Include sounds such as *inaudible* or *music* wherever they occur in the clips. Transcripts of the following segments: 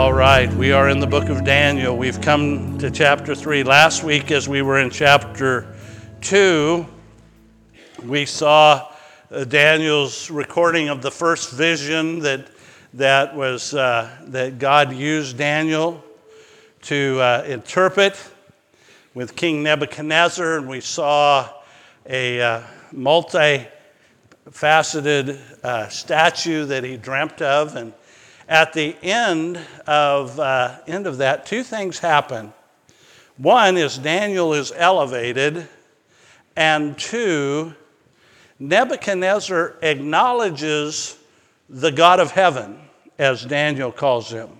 All right, we are in the book of Daniel. We've come to chapter 3. Last week, as we were in chapter 2, we saw uh, Daniel's recording of the first vision that, that, was, uh, that God used Daniel to uh, interpret with King Nebuchadnezzar, and we saw a uh, multifaceted uh, statue that he dreamt of. And at the end of, uh, end of that, two things happen. One is Daniel is elevated, and two, Nebuchadnezzar acknowledges the God of heaven, as Daniel calls him.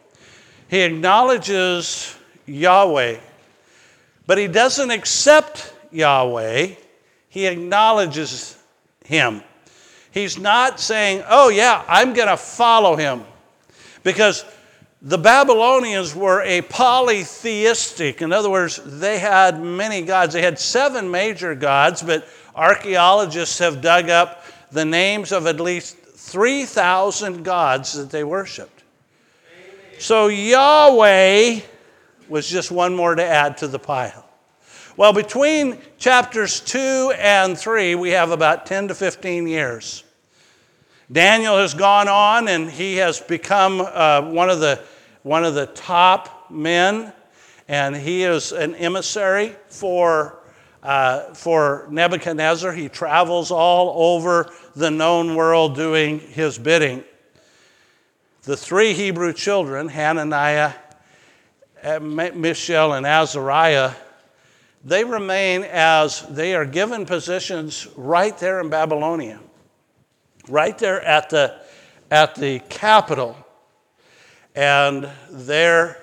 He acknowledges Yahweh, but he doesn't accept Yahweh, he acknowledges him. He's not saying, oh, yeah, I'm going to follow him. Because the Babylonians were a polytheistic. In other words, they had many gods. They had seven major gods, but archaeologists have dug up the names of at least 3,000 gods that they worshiped. So Yahweh was just one more to add to the pile. Well, between chapters 2 and 3, we have about 10 to 15 years. Daniel has gone on and he has become uh, one, of the, one of the top men, and he is an emissary for, uh, for Nebuchadnezzar. He travels all over the known world doing his bidding. The three Hebrew children, Hananiah, uh, Mishael, and Azariah, they remain as they are given positions right there in Babylonia right there at the, at the capital. And their,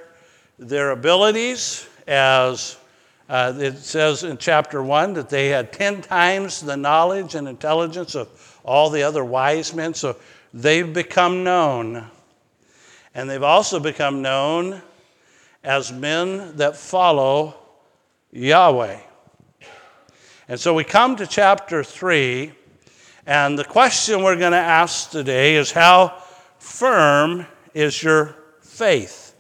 their abilities, as uh, it says in chapter 1, that they had 10 times the knowledge and intelligence of all the other wise men. So they've become known. And they've also become known as men that follow Yahweh. And so we come to chapter 3, and the question we're going to ask today is how firm is your faith?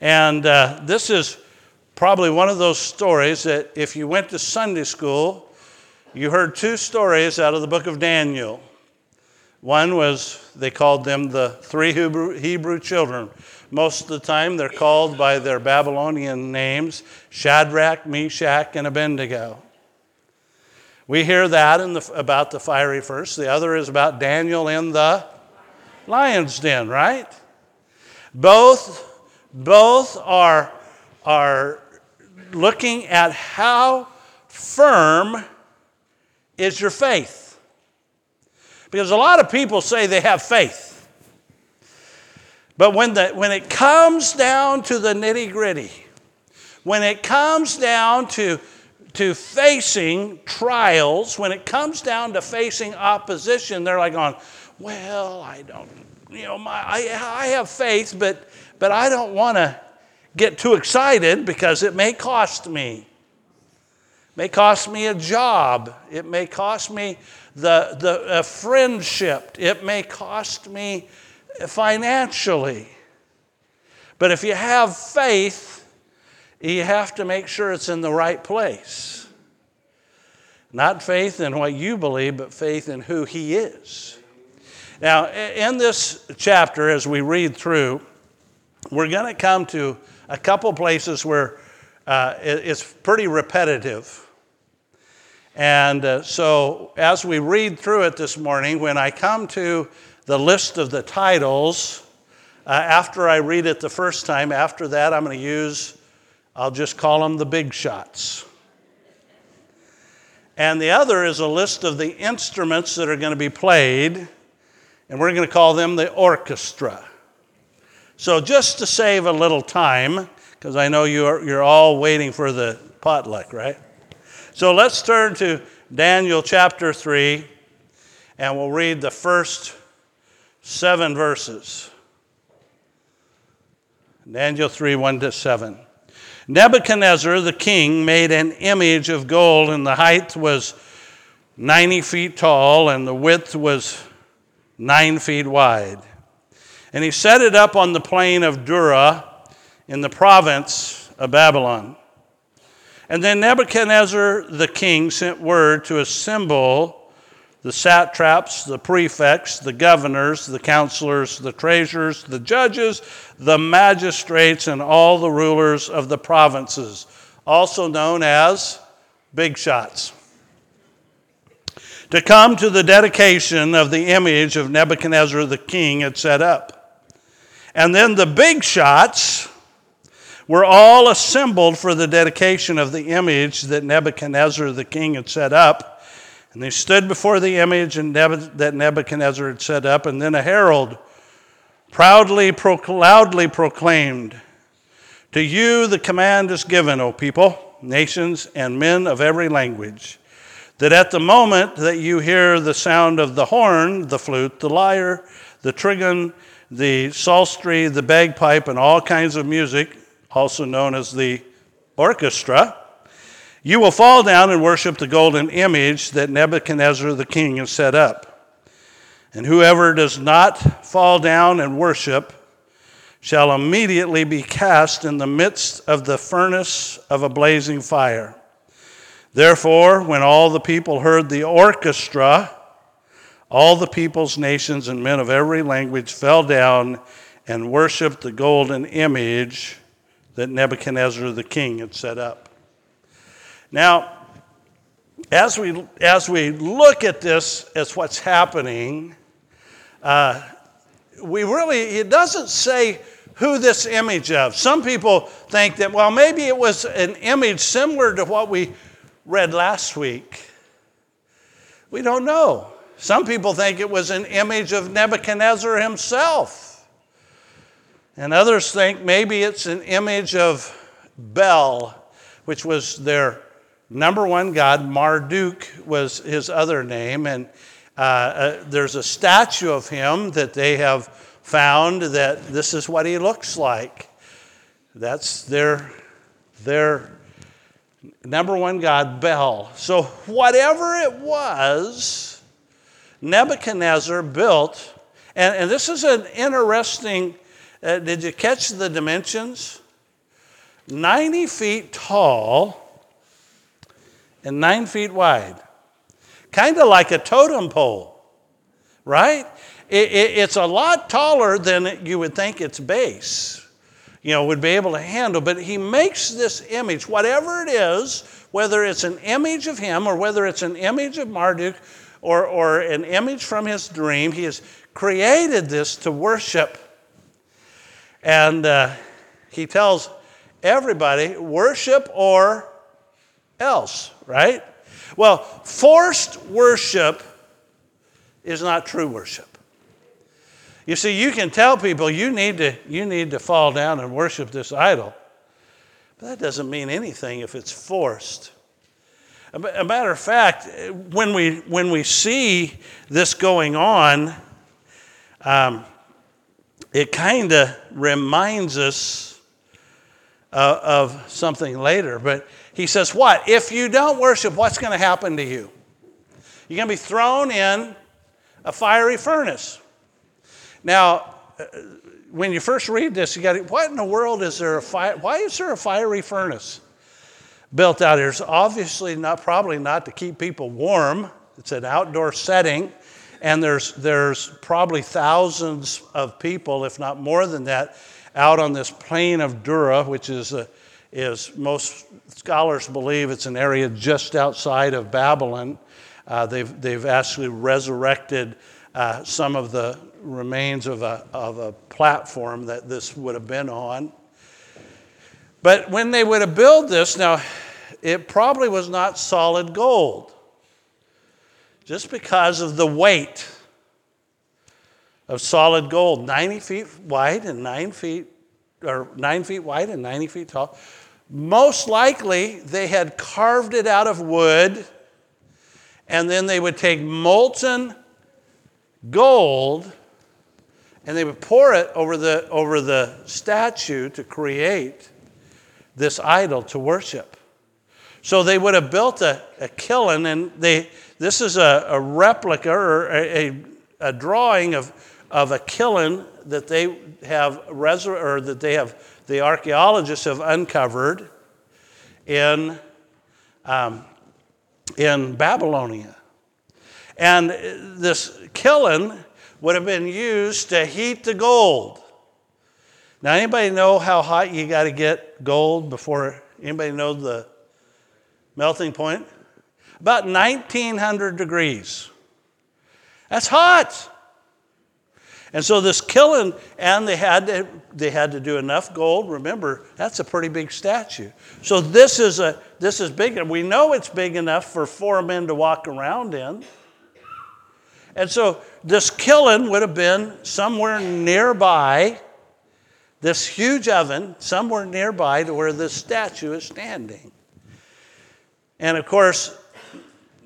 And uh, this is probably one of those stories that if you went to Sunday school, you heard two stories out of the book of Daniel. One was, they called them the three Hebrew, Hebrew children. Most of the time, they're called by their Babylonian names Shadrach, Meshach, and Abednego. We hear that in the, about the fiery first. The other is about Daniel in the lion's den, right? Both, both are, are looking at how firm is your faith. Because a lot of people say they have faith. But when, the, when it comes down to the nitty gritty, when it comes down to to facing trials, when it comes down to facing opposition, they're like going, well, I don't, you know, my, I, I have faith, but, but I don't want to get too excited because it may cost me. It may cost me a job. It may cost me the, the friendship. It may cost me financially. But if you have faith, you have to make sure it's in the right place. Not faith in what you believe, but faith in who He is. Now, in this chapter, as we read through, we're going to come to a couple places where uh, it's pretty repetitive. And uh, so, as we read through it this morning, when I come to the list of the titles, uh, after I read it the first time, after that, I'm going to use I'll just call them the big shots. And the other is a list of the instruments that are going to be played, and we're going to call them the orchestra. So, just to save a little time, because I know you're, you're all waiting for the potluck, right? So, let's turn to Daniel chapter 3, and we'll read the first seven verses. Daniel 3 1 to 7. Nebuchadnezzar the king made an image of gold, and the height was 90 feet tall, and the width was nine feet wide. And he set it up on the plain of Dura in the province of Babylon. And then Nebuchadnezzar the king sent word to assemble the satraps, the prefects, the governors, the counselors, the treasurers, the judges, the magistrates, and all the rulers of the provinces, also known as big shots, to come to the dedication of the image of Nebuchadnezzar the king had set up. And then the big shots were all assembled for the dedication of the image that Nebuchadnezzar the king had set up and they stood before the image that Nebuchadnezzar had set up, and then a herald proudly, loudly proclaimed, To you the command is given, O people, nations, and men of every language, that at the moment that you hear the sound of the horn, the flute, the lyre, the trigon, the psaltery, the bagpipe, and all kinds of music, also known as the orchestra, you will fall down and worship the golden image that Nebuchadnezzar the king has set up. And whoever does not fall down and worship shall immediately be cast in the midst of the furnace of a blazing fire. Therefore, when all the people heard the orchestra, all the peoples, nations, and men of every language fell down and worshiped the golden image that Nebuchadnezzar the king had set up. Now, as we, as we look at this as what's happening, uh, we really, it doesn't say who this image of. Some people think that, well, maybe it was an image similar to what we read last week. We don't know. Some people think it was an image of Nebuchadnezzar himself. And others think maybe it's an image of Bel, which was their number one god. Marduk was his other name. And uh, uh, there's a statue of him that they have found that this is what he looks like. That's their, their number one god, Bel. So, whatever it was, Nebuchadnezzar built, and, and this is an interesting, uh, did you catch the dimensions? 90 feet tall and nine feet wide, kind of like a totem pole, right? It, it, it's a lot taller than you would think its base, you know, would be able to handle. But he makes this image, whatever it is, whether it's an image of him or whether it's an image of Marduk or, or an image from his dream, he has created this to worship. And uh, he tells everybody, worship or else, right? Well, forced worship is not true worship. You see, you can tell people you need to, you need to fall down and worship this idol, but that doesn't mean anything if it's forced. A matter of fact, when we, when we see this going on, um, it kind of reminds us uh, of something later. But he says, What? If you don't worship, what's going to happen to you? You're going to be thrown in a fiery furnace. Now, uh, when you first read this, you got to, what in the world is there a fire? Why is there a fiery furnace built out here? It's obviously not, probably not to keep people warm. It's an outdoor setting, and there's, there's probably thousands of people, if not more than that, out on this plain of Dura, which is, a, is most scholars believe it's an area just outside of Babylon. Uh, they've, they've actually resurrected uh, some of the remains of a, of a platform that this would have been on. But when they would have built this, now it probably was not solid gold, just because of the weight of solid gold, 90 feet wide and 9 feet, or 9 feet wide and 90 feet tall. Most likely, they had carved it out of wood, and then they would take molten gold and they would pour it over the, over the statue to create this idol to worship. So they would have built a, a kiln, and they, this is a, a replica or a, a, a, drawing of, of a kiln that they have or that they have the archaeologists have uncovered in, um, in Babylonia. And this kiln would have been used to heat the gold. Now, anybody know how hot you got to get gold before anybody know the melting point? About 1900 degrees. That's hot. And so this kiln, and they had to, they had to do enough gold. Remember, that's a pretty big statue. So this is a this is big, and we know it's big enough for four men to walk around in. And so this kiln would have been somewhere nearby, this huge oven, somewhere nearby to where this statue is standing. And of course,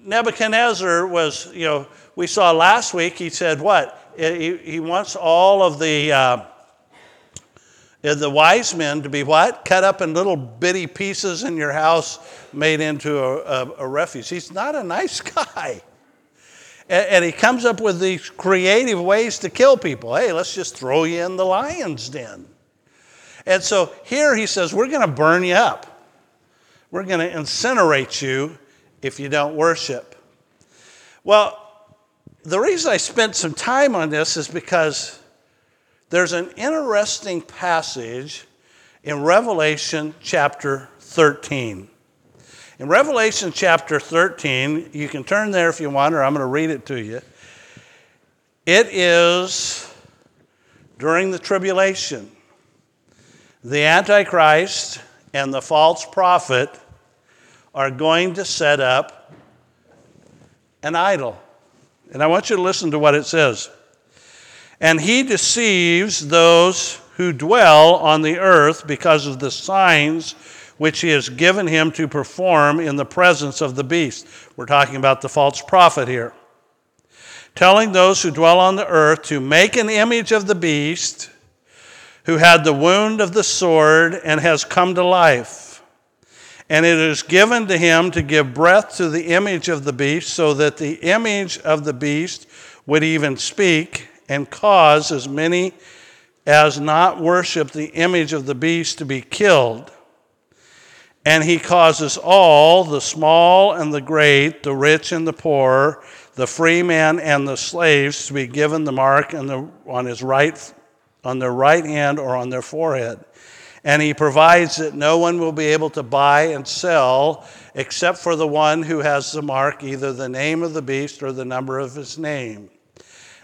Nebuchadnezzar was, you know, we saw last week, he said what? He, he wants all of the, uh, the wise men to be what? Cut up in little bitty pieces in your house, made into a, a, a refuge. He's not a nice *laughs* guy. And, and he comes up with these creative ways to kill people. Hey, let's just throw you in the lion's den. And so here he says, We're going to burn you up. We're going to incinerate you if you don't worship. Well, the reason I spent some time on this is because there's an interesting passage in Revelation chapter 13. In Revelation chapter 13, you can turn there if you want, or I'm going to read it to you. It is during the tribulation. The Antichrist and the false prophet are going to set up an idol. And I want you to listen to what it says. And he deceives those who dwell on the earth because of the signs which he has given him to perform in the presence of the beast. We're talking about the false prophet here. Telling those who dwell on the earth to make an image of the beast who had the wound of the sword and has come to life and it is given to him to give breath to the image of the beast, so that the image of the beast would even speak and cause as many as not worship the image of the beast to be killed. And he causes all, the small and the great, the rich and the poor, the free man and the slaves, to be given the mark on, the, on his right, on their right hand or on their forehead and he provides that no one will be able to buy and sell except for the one who has the mark, either the name of the beast or the number of his name.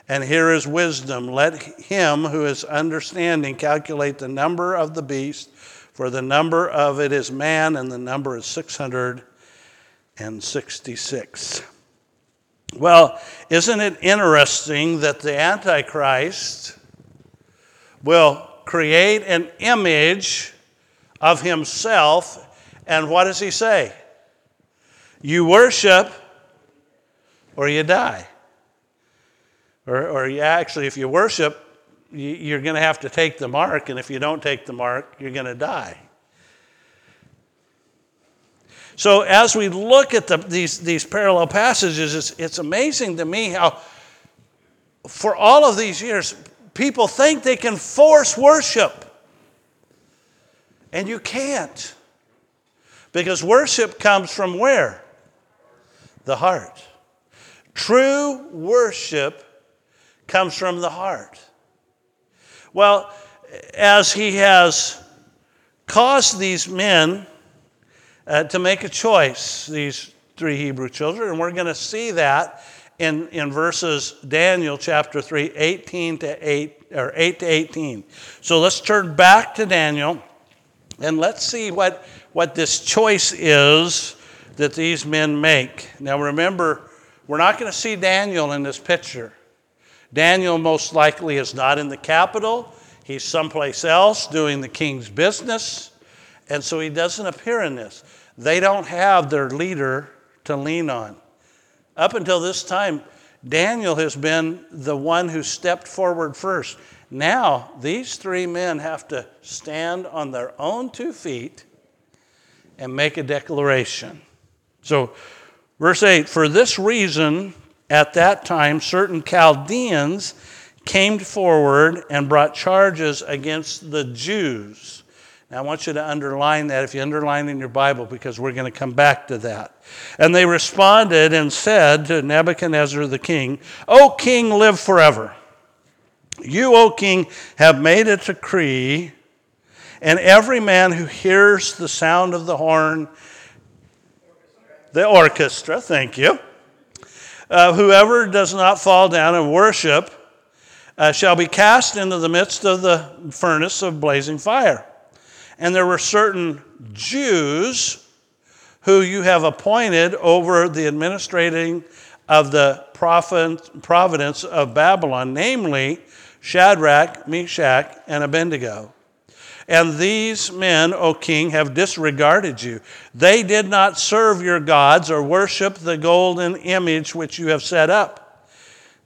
And here is wisdom. Let him who is understanding calculate the number of the beast, for the number of it is man, and the number is 666. Well, isn't it interesting that the Antichrist will create an image of himself. And what does he say? You worship or you die. Or, or you actually, if you worship, you're going to have to take the mark, and if you don't take the mark, you're going to die. So, as we look at the, these, these parallel passages, it's, it's amazing to me how, for all of these years, People think they can force worship, and you can't. Because worship comes from where? The heart. True worship comes from the heart. Well, as he has caused these men uh, to make a choice, these three Hebrew children, and we're going to see that in, in verses Daniel chapter 3, 18 to 8, or 8 to 18. So let's turn back to Daniel and let's see what, what this choice is that these men make. Now remember, we're not going to see Daniel in this picture. Daniel most likely is not in the capital. He's someplace else doing the king's business. And so he doesn't appear in this. They don't have their leader to lean on. Up until this time, Daniel has been the one who stepped forward first. Now, these three men have to stand on their own two feet and make a declaration. So, verse 8 For this reason, at that time, certain Chaldeans came forward and brought charges against the Jews. Now, I want you to underline that if you underline in your Bible because we're going to come back to that. And they responded and said to Nebuchadnezzar the king, O king, live forever. You, O king, have made a decree, and every man who hears the sound of the horn, the orchestra, thank you, uh, whoever does not fall down and worship uh, shall be cast into the midst of the furnace of blazing fire. And there were certain Jews who you have appointed over the administrating of the providence of Babylon, namely Shadrach, Meshach, and Abednego. And these men, O king, have disregarded you. They did not serve your gods or worship the golden image which you have set up.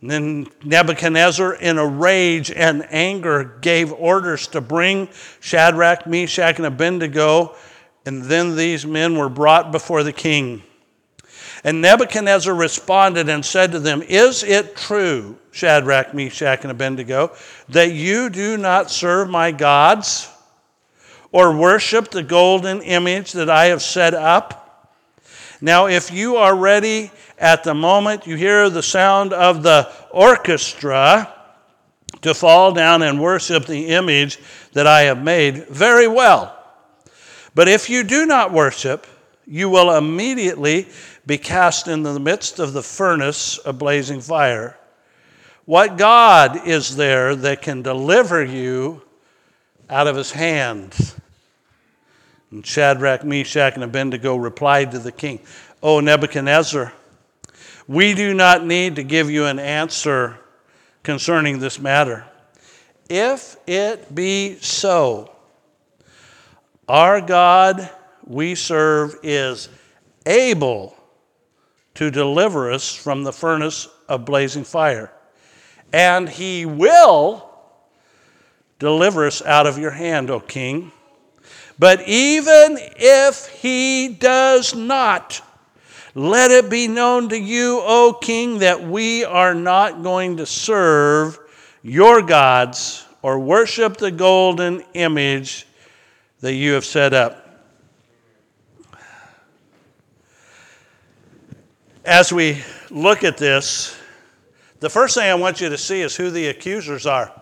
And then Nebuchadnezzar, in a rage and anger, gave orders to bring Shadrach, Meshach, and Abednego. And then these men were brought before the king. And Nebuchadnezzar responded and said to them, Is it true, Shadrach, Meshach, and Abednego, that you do not serve my gods or worship the golden image that I have set up? Now, if you are ready at the moment you hear the sound of the orchestra to fall down and worship the image that I have made, very well. But if you do not worship, you will immediately be cast into the midst of the furnace of blazing fire. What God is there that can deliver you out of his hand? And Shadrach, Meshach, and Abednego replied to the king, O Nebuchadnezzar, we do not need to give you an answer concerning this matter. If it be so, our God we serve is able to deliver us from the furnace of blazing fire. And he will deliver us out of your hand, O king. But even if he does not, let it be known to you, O king, that we are not going to serve your gods or worship the golden image that you have set up. As we look at this, the first thing I want you to see is who the accusers are.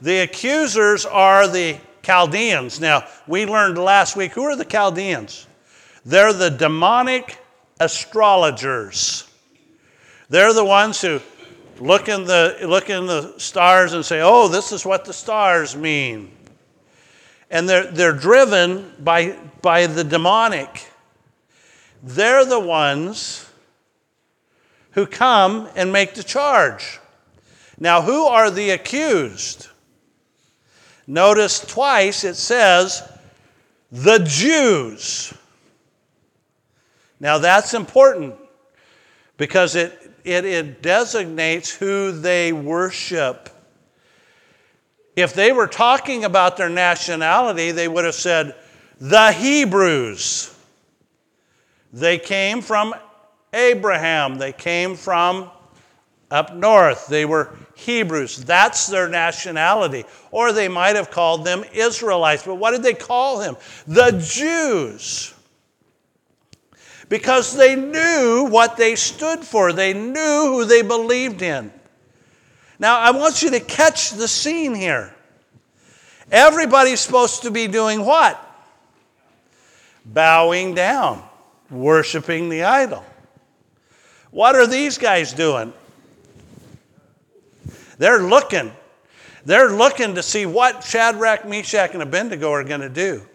The accusers are the Chaldeans. Now, we learned last week who are the Chaldeans? They're the demonic astrologers. They're the ones who look in the, look in the stars and say, oh, this is what the stars mean. And they're, they're driven by, by the demonic. They're the ones who come and make the charge. Now, who are the accused? Notice twice it says the Jews. Now, that's important because it, it, it designates who they worship. If they were talking about their nationality, they would have said the Hebrews. They came from Abraham, they came from up north. They were Hebrews. That's their nationality. Or they might have called them Israelites. But what did they call them? The Jews. Because they knew what they stood for, they knew who they believed in. Now, I want you to catch the scene here. Everybody's supposed to be doing what? Bowing down worshiping the idol. What are these guys doing? They're looking. They're looking to see what Shadrach, Meshach, and Abednego are going to do.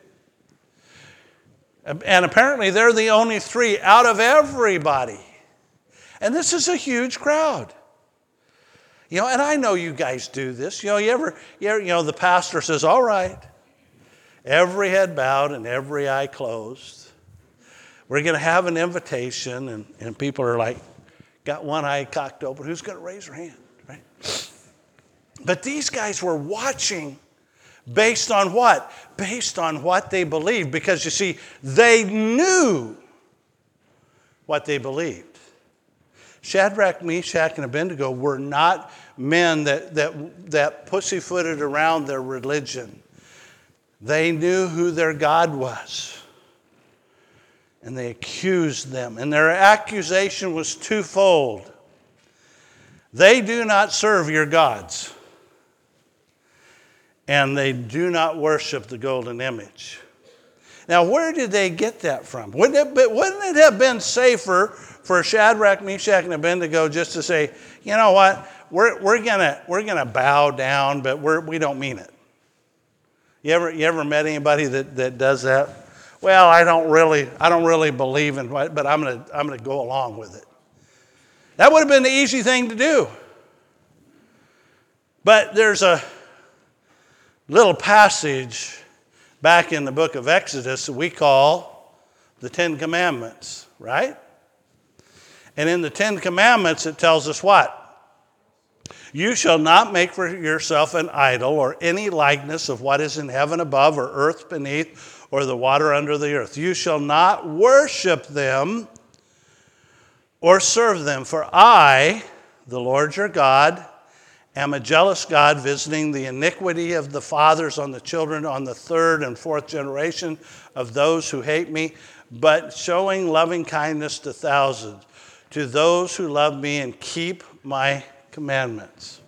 And apparently, they're the only three out of everybody. And this is a huge crowd. You know, and I know you guys do this. You know, you ever, you, ever, you know, the pastor says, All right, every head bowed and every eye closed we're going to have an invitation, and, and people are like, got one eye cocked open. Who's going to raise their hand? Right? But these guys were watching based on what? Based on what they believed. Because you see, they knew what they believed. Shadrach, Meshach, and Abednego were not men that, that, that pussyfooted around their religion. They knew who their God was. And they accused them. And their accusation was twofold they do not serve your gods, and they do not worship the golden image. Now, where did they get that from? Wouldn't it, be, wouldn't it have been safer for Shadrach, Meshach, and Abednego just to say, you know what, we're, we're going we're gonna bow down, but we're, we don't mean it? You ever, you ever met anybody that, that does that? Well, I don't really, I don't really believe in but I'm going to I'm going to go along with it. That would have been the easy thing to do. But there's a little passage back in the book of Exodus that we call the Ten Commandments, right? And in the Ten Commandments, it tells us what? You shall not make for yourself an idol or any likeness of what is in heaven above or earth beneath or the water under the earth. You shall not worship them or serve them, for I, the Lord your God, am a jealous God, visiting the iniquity of the fathers on the children on the third and fourth generation of those who hate me, but showing loving kindness to thousands, to those who love me and keep my commandments.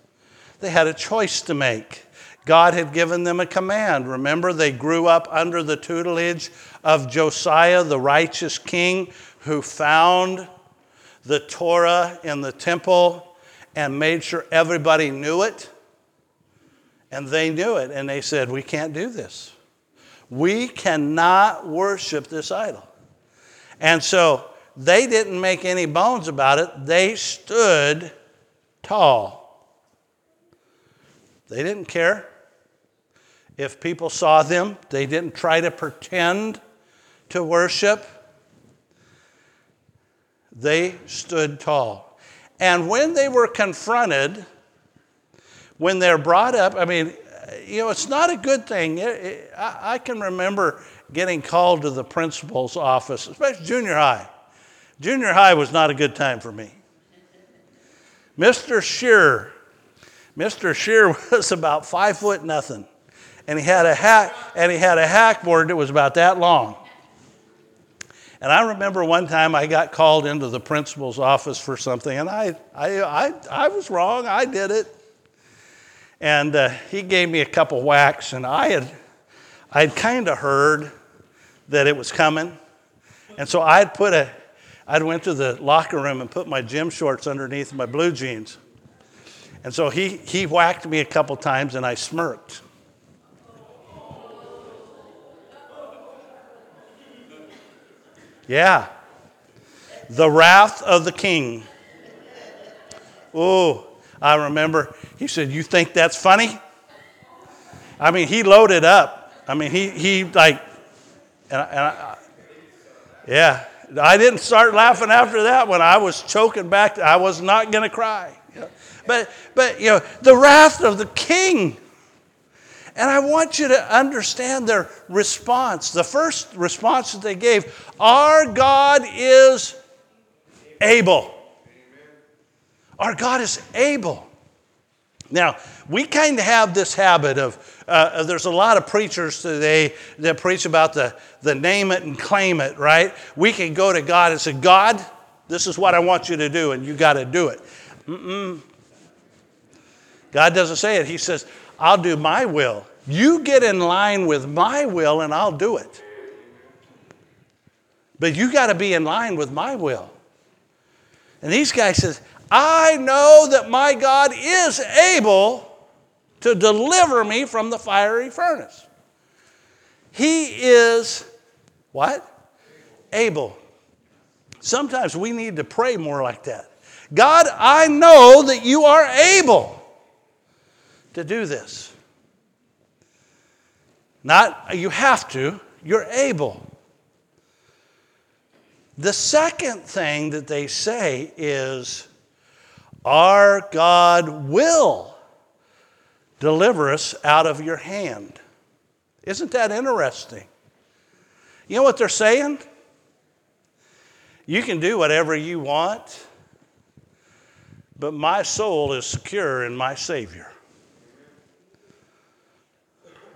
They had a choice to make. God had given them a command. Remember, they grew up under the tutelage of Josiah, the righteous king, who found the Torah in the temple and made sure everybody knew it. And they knew it, and they said, We can't do this. We cannot worship this idol. And so they didn't make any bones about it. They stood tall. They didn't care if people saw them, they didn't try to pretend to worship. They stood tall. And when they were confronted, when they're brought up, I mean, you know, it's not a good thing. It, it, I, I can remember getting called to the principal's office, especially junior high. Junior high was not a good time for me. Mr. Shearer, Mr. Shearer *laughs* was about five foot nothing, and he had a hack, and he had a hackboard that was about that long. And I remember one time I got called into the principal's office for something, and I, I, I, I was wrong. I did it. And uh, he gave me a couple whacks, and I had, I'd kind of heard that it was coming. And so I'd put a, I'd went to the locker room and put my gym shorts underneath my blue jeans. And so he, he whacked me a couple times, and I smirked. Yeah. The wrath of the king. Oh, I remember he said, You think that's funny? I mean, he loaded up. I mean, he, he like, and, I, and I, yeah, I didn't start laughing after that when I was choking back. I was not going to cry. But, but, you know, the wrath of the king. And I want you to understand their response. The first response that they gave Our God is able. Our God is able. Now, we kind of have this habit of, uh, there's a lot of preachers today that preach about the, the name it and claim it, right? We can go to God and say, God, this is what I want you to do, and you got to do it. Mm-mm. God doesn't say it. He says, I'll do my will. You get in line with my will and I'll do it. But you got to be in line with my will. And these guys says, I know that my God is able to deliver me from the fiery furnace. He is what? Able. Sometimes we need to pray more like that. God, I know that you are able to do this. Not you have to, you're able. The second thing that they say is, Our God will deliver us out of your hand. Isn't that interesting? You know what they're saying? You can do whatever you want, but my soul is secure in my Savior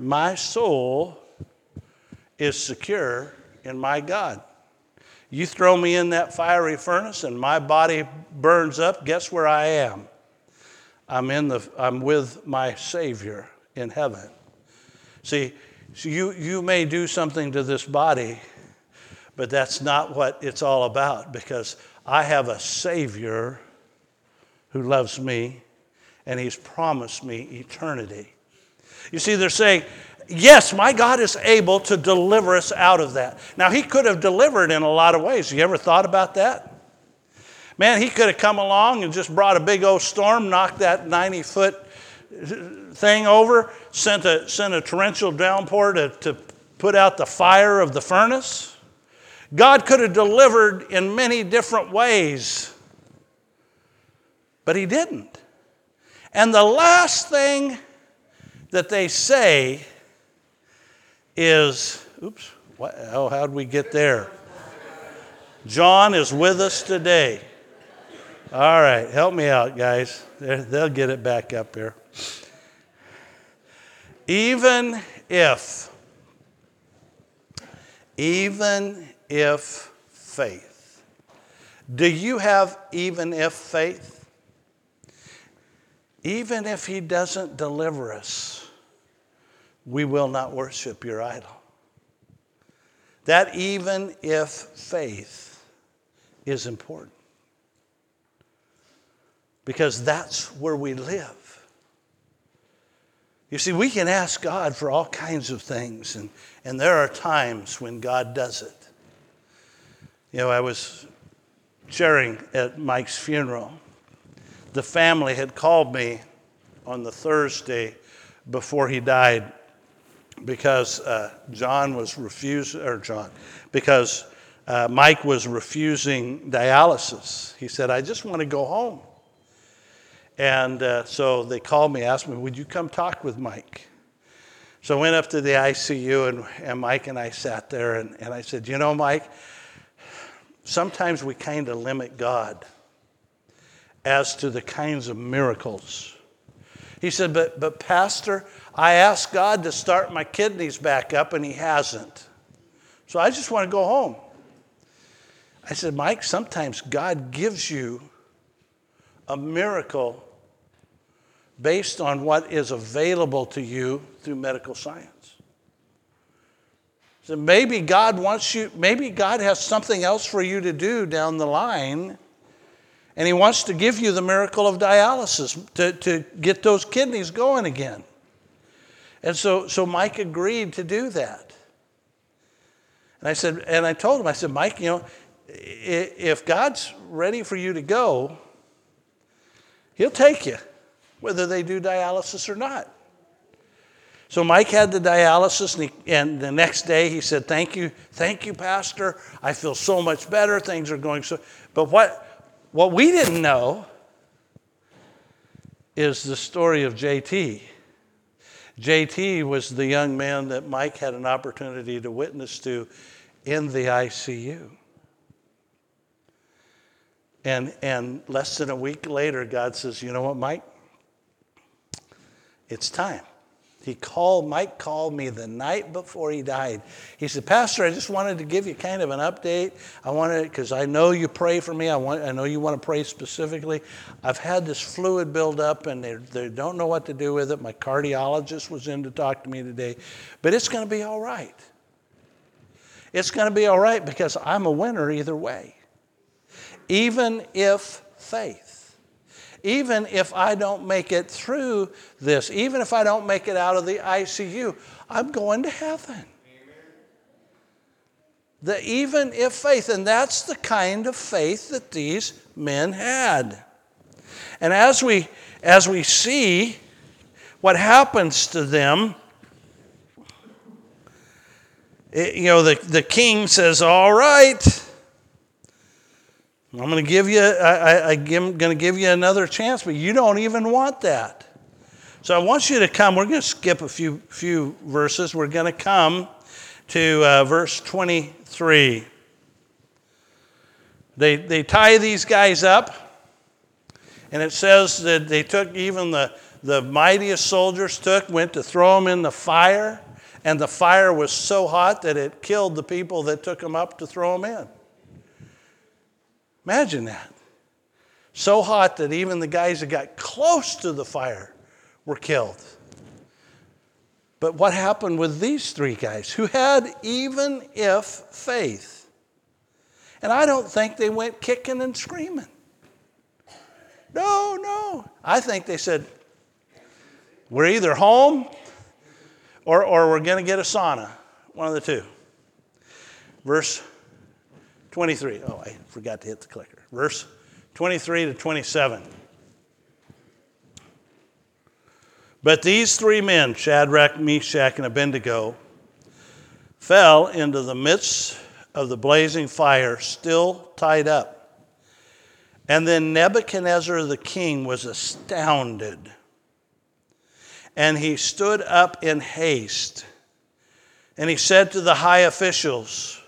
my soul is secure in my God. You throw me in that fiery furnace and my body burns up, guess where I am? I'm, in the, I'm with my Savior in heaven. See, so you, you may do something to this body, but that's not what it's all about because I have a Savior who loves me and He's promised me eternity. You see, they're saying, yes, my God is able to deliver us out of that. Now, He could have delivered in a lot of ways. You ever thought about that? Man, He could have come along and just brought a big old storm, knocked that 90 foot thing over, sent a, sent a torrential downpour to, to put out the fire of the furnace. God could have delivered in many different ways, but He didn't. And the last thing that they say is, oops, what, oh, how'd we get there? John is with us today. All right, help me out, guys. They'll get it back up here. Even if, even if faith. Do you have even if faith? Even if he doesn't deliver us, we will not worship your idol. That even if faith is important. Because that's where we live. You see, we can ask God for all kinds of things, and, and there are times when God does it. You know, I was sharing at Mike's funeral. The family had called me on the Thursday before he died because uh, John was refusing, or John, because uh, Mike was refusing dialysis. He said, I just want to go home. And uh, so they called me, asked me, Would you come talk with Mike? So I went up to the ICU, and, and Mike and I sat there, and, and I said, You know, Mike, sometimes we kind of limit God as to the kinds of miracles. He said, but, but Pastor, I asked God to start my kidneys back up and He hasn't. So I just want to go home. I said, Mike, sometimes God gives you a miracle based on what is available to you through medical science. So maybe God wants you, maybe God has something else for you to do down the line, and He wants to give you the miracle of dialysis to, to get those kidneys going again. And so, so Mike agreed to do that. And I said, and I told him, I said, Mike, you know, if God's ready for you to go, He'll take you, whether they do dialysis or not. So Mike had the dialysis, and, he, and, the next day he said, "Thank you, thank you, Pastor. I feel so much better. Things are going so." But what what we didn't know is the story of JT. JT was the young man that Mike had an opportunity to witness to in the ICU. And, and less than a week later, God says, You know what, Mike? It's time. He called, Mike called me the night before he died. He said, Pastor, I just wanted to give you kind of an update. I wanted, because I know you pray for me. I, want, I know you want to pray specifically. I've had this fluid build up and they, they don't know what to do with it. My cardiologist was in to talk to me today, but it's going to be all right. It's going to be all right because I'm a winner either way. Even if faith even if I don't make it through this, even if I don't make it out of the ICU, I'm going to heaven. The even if faith, and that's the kind of faith that these men had. And as we as we see what happens to them, it, you know, the, the king says, All right, I'm going to give you, I, am going to give you another chance, but you don't even want that. So I want you to come. We're going to skip a few, few verses. We're going to come to uh, verse 23. They, they tie these guys up, and it says that they took even the, the mightiest soldiers took, went to throw them in the fire, and the fire was so hot that it killed the people that took them up to throw them in. Imagine that. So hot that even the guys that got close to the fire were killed. But what happened with these three guys who had even if faith? And I don't think they went kicking and screaming. No, no. I think they said, we're either home or, or we're going to get a sauna. One of the two. Verse 23. Oh, I forgot to hit the clicker. Verse 23 to 27. But these three men, Shadrach, Meshach, and Abednego, fell into the midst of the blazing fire, still tied up. And then Nebuchadnezzar the king was astounded. And he stood up in haste. And he said to the high officials,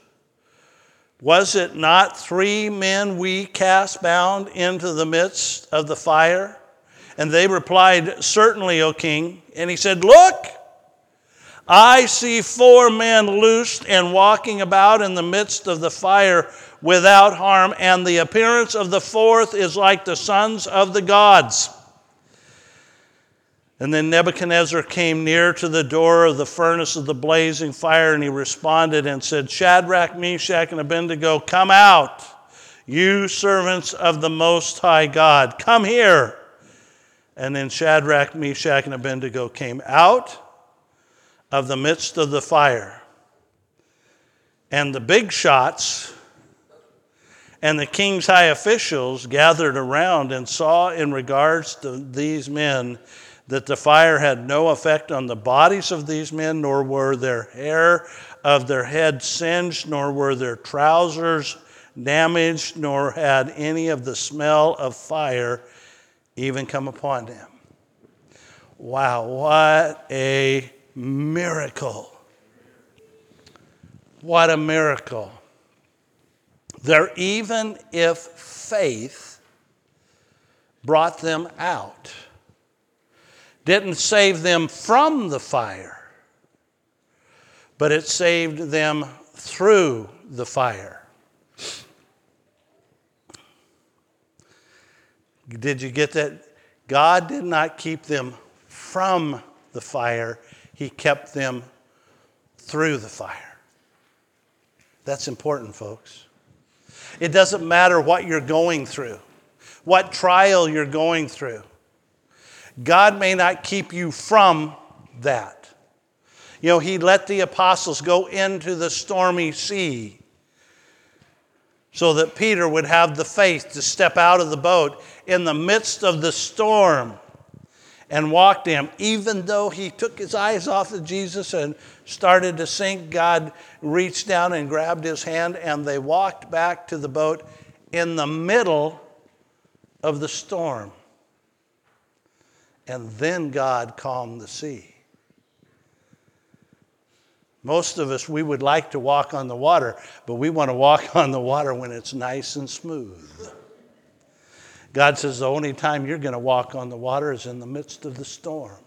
Was it not three men we cast bound into the midst of the fire? And they replied, Certainly, O king. And he said, Look, I see four men loosed and walking about in the midst of the fire without harm, and the appearance of the fourth is like the sons of the gods. And then Nebuchadnezzar came near to the door of the furnace of the blazing fire, and he responded and said, Shadrach, Meshach, and Abednego, come out, you servants of the Most High God. Come here. And then Shadrach, Meshach, and Abednego came out of the midst of the fire. And the big shots and the king's high officials gathered around and saw, in regards to these men, that the fire had no effect on the bodies of these men, nor were their hair of their head singed, nor were their trousers damaged, nor had any of the smell of fire even come upon them. Wow, what a miracle! What a miracle. There, even if faith brought them out, didn't save them from the fire, but it saved them through the fire. Did you get that? God did not keep them from the fire, He kept them through the fire. That's important, folks. It doesn't matter what you're going through, what trial you're going through. God may not keep you from that. You know, He let the apostles go into the stormy sea so that Peter would have the faith to step out of the boat in the midst of the storm and walk him. Even though he took his eyes off of Jesus and started to sink, God reached down and grabbed his hand, and they walked back to the boat in the middle of the storm. And then God calmed the sea. Most of us, we would like to walk on the water, but we want to walk *laughs* on the water when it's nice and smooth. God says the only time you're going to walk on the water is in the midst of the storm.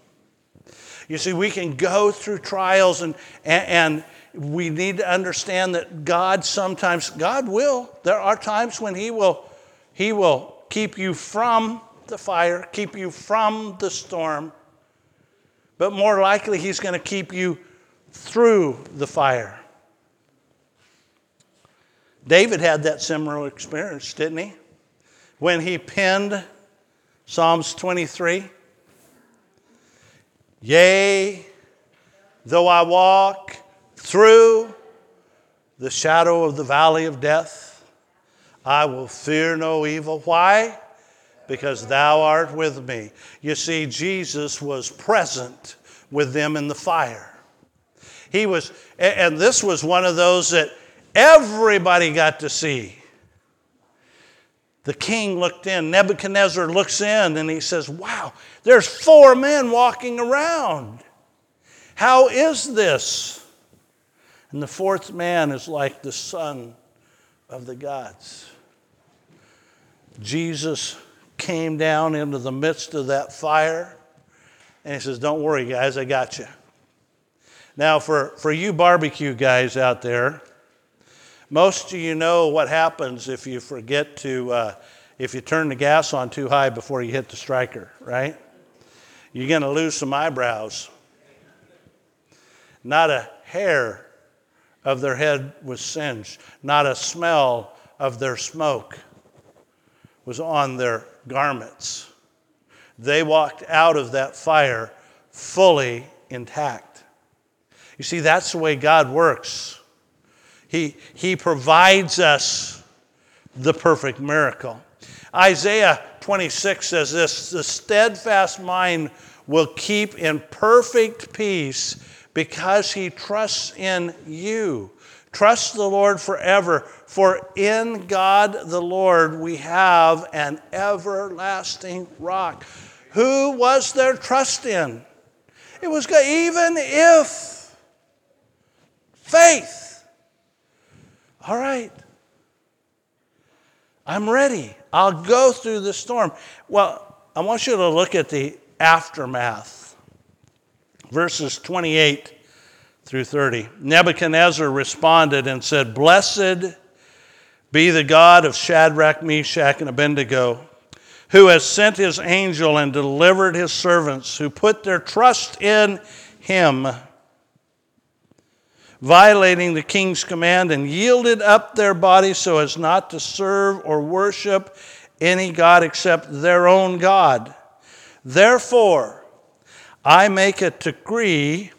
You see, we can go through trials, and, and, and we need to understand that God sometimes, God will. There are times when He will, He will keep you from the fire, keep you from the storm, but more likely, He's going to keep you through the fire. David had that similar experience, didn't he? When he penned Psalms 23 Yea, though I walk through the shadow of the valley of death, I will fear no evil. Why? Because thou art with me. You see, Jesus was present with them in the fire. He was, and this was one of those that everybody got to see. The king looked in, Nebuchadnezzar looks in, and he says, Wow, there's four men walking around. How is this? And the fourth man is like the son of the gods. Jesus came down into the midst of that fire, and he says, Don't worry, guys, I got you. Now, for, for you barbecue guys out there, most of you know what happens if you forget to, uh, if you turn the gas on too high before you hit the striker, right? You're going to lose some eyebrows. Not a hair of their head was singed, not a smell of their smoke was on their garments. They walked out of that fire fully intact. You see, that's the way God works. He, he provides us the perfect miracle. Isaiah 26 says this The steadfast mind will keep in perfect peace because he trusts in you. Trust the Lord forever, for in God the Lord we have an everlasting rock. Who was their trust in? It was God. Even if faith. All right. I'm ready. I'll go through the storm. Well, I want you to look at the aftermath. Verses 28 through 30. Nebuchadnezzar responded and said, Blessed be the God of Shadrach, Meshach, and Abednego, who has sent his angel and delivered his servants who put their trust in him, violating the king's command and yielded up their bodies so as not to serve or worship any God except their own God. Therefore, I make a decree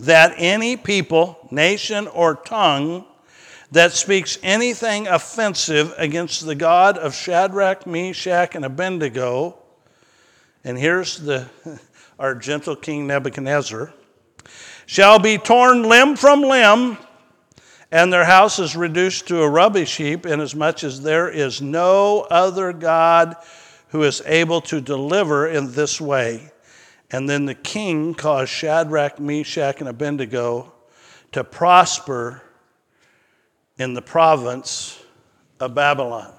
that any people, nation, or tongue that speaks anything offensive against the God of Shadrach, Meshach, and Abednego, and here's the, *laughs* our gentle King Nebuchadnezzar, shall be torn limb from limb, and their house is reduced to a rubbish heap, inasmuch as there is no other God who is able to deliver in this way. And then the king caused Shadrach, Meshach, and Abednego to prosper in the province of Babylon.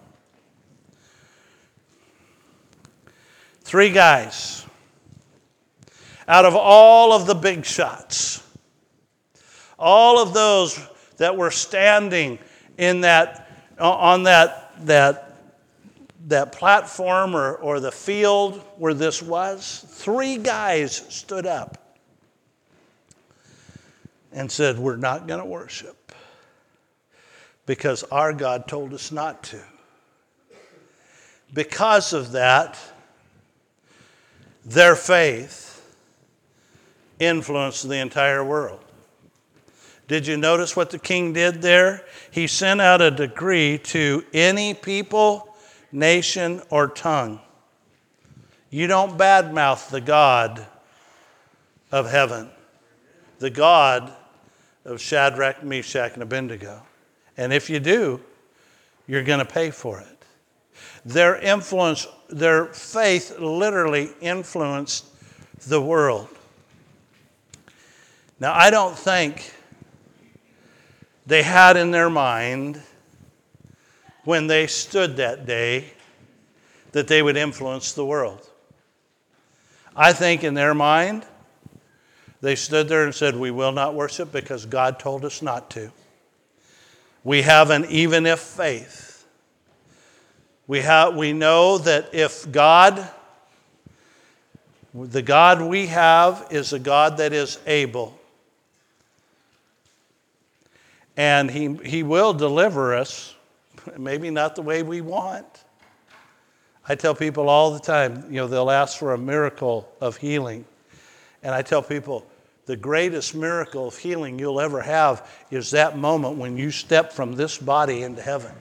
Three guys out of all of the big shots, all of those that were standing in that, on that, that that platform or, or the field where this was, three guys stood up and said, We're not going to worship because our God told us not to. Because of that, their faith influenced the entire world. Did you notice what the king did there? He sent out a decree to any people nation, or tongue. You don't badmouth the God of heaven, the God of Shadrach, Meshach, and Abednego. And if you do, you're going to pay for it. Their influence, their faith literally influenced the world. Now, I don't think they had in their mind when they stood that day that they would influence the world. I think in their mind, they stood there and said, We will not worship because God told us not to. We have an even if faith. We, have, we know that if God, the God we have, is a God that is able, and He, he will deliver us *laughs* maybe not the way we want. I tell people all the time, you know, they'll ask for a miracle of healing. And I tell people, the greatest miracle of healing you'll ever have is that moment when you step from this body into heaven.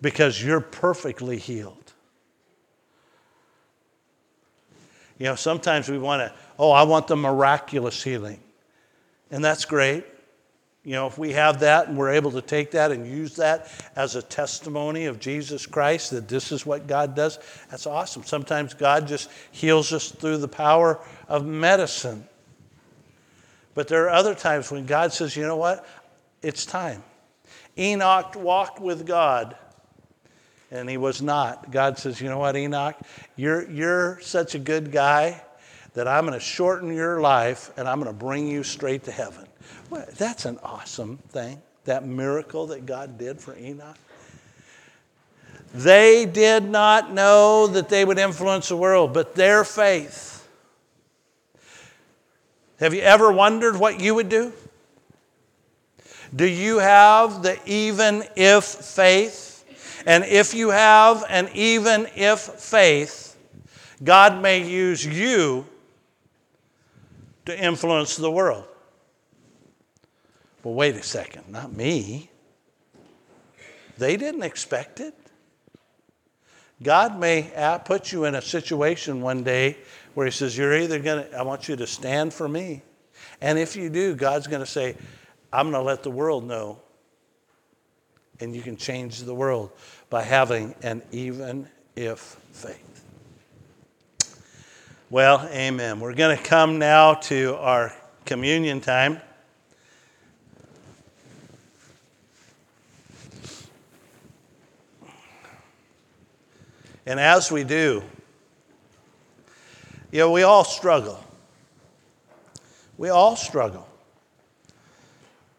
Because you're perfectly healed. You know, sometimes we want to, oh, I want the miraculous healing. And that's great. You know, if we have that and we're able to take that and use that as a testimony of Jesus Christ, that this is what God does, that's awesome. Sometimes God just heals us through the power of medicine. But there are other times when God says, you know what? It's time. Enoch walked with God and he was not. God says, you know what, Enoch? You're, you're such a good guy that I'm going to shorten your life and I'm going to bring you straight to heaven. Well, that's an awesome thing, that miracle that God did for Enoch. They did not know that they would influence the world, but their faith. Have you ever wondered what you would do? Do you have the even if faith? And if you have an even if faith, God may use you to influence the world. Well, wait a second, not me. They didn't expect it. God may put you in a situation one day where He says, You're either going to, I want you to stand for me. And if you do, God's going to say, I'm going to let the world know. And you can change the world by having an even if faith. Well, amen. We're going to come now to our communion time. And as we do, you know, we all struggle. We all struggle.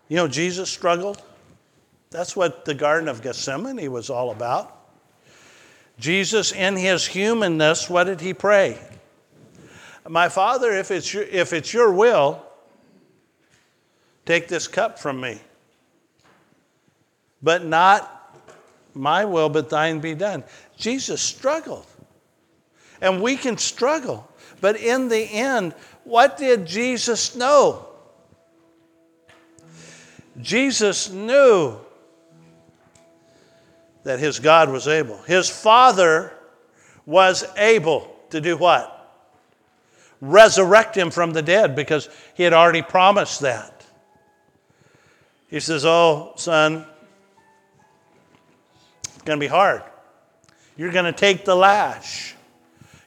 You know, Jesus struggled. That's what the Garden of Gethsemane was all about. Jesus, in his humanness, what did he pray? My Father, if it's your, if it's your will, take this cup from me. But not my will, but thine be done. Jesus struggled. And we can struggle. But in the end, what did Jesus know? Jesus knew that his God was able. His Father was able to do what? Resurrect him from the dead because he had already promised that. He says, Oh, son, going to be hard. You're going to take the lash.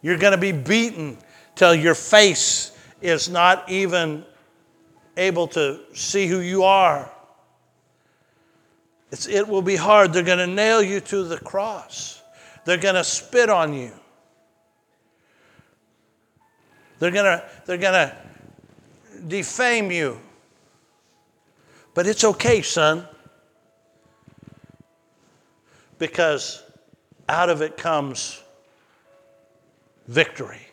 You're going to be beaten till your face is not even able to see who you are. It's, it will be hard. They're going to nail you to the cross, they're going to spit on you. They're going to, they're going to defame you. But it's okay, son, because out of it comes victory.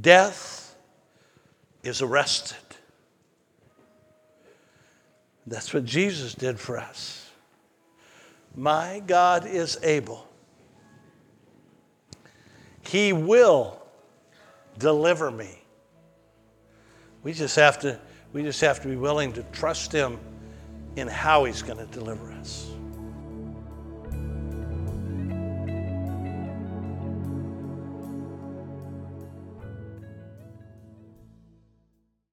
Death is arrested. That's what Jesus did for us. My God is able. He will deliver me. We just have to we just have to be willing to trust him in how he's going to deliver us.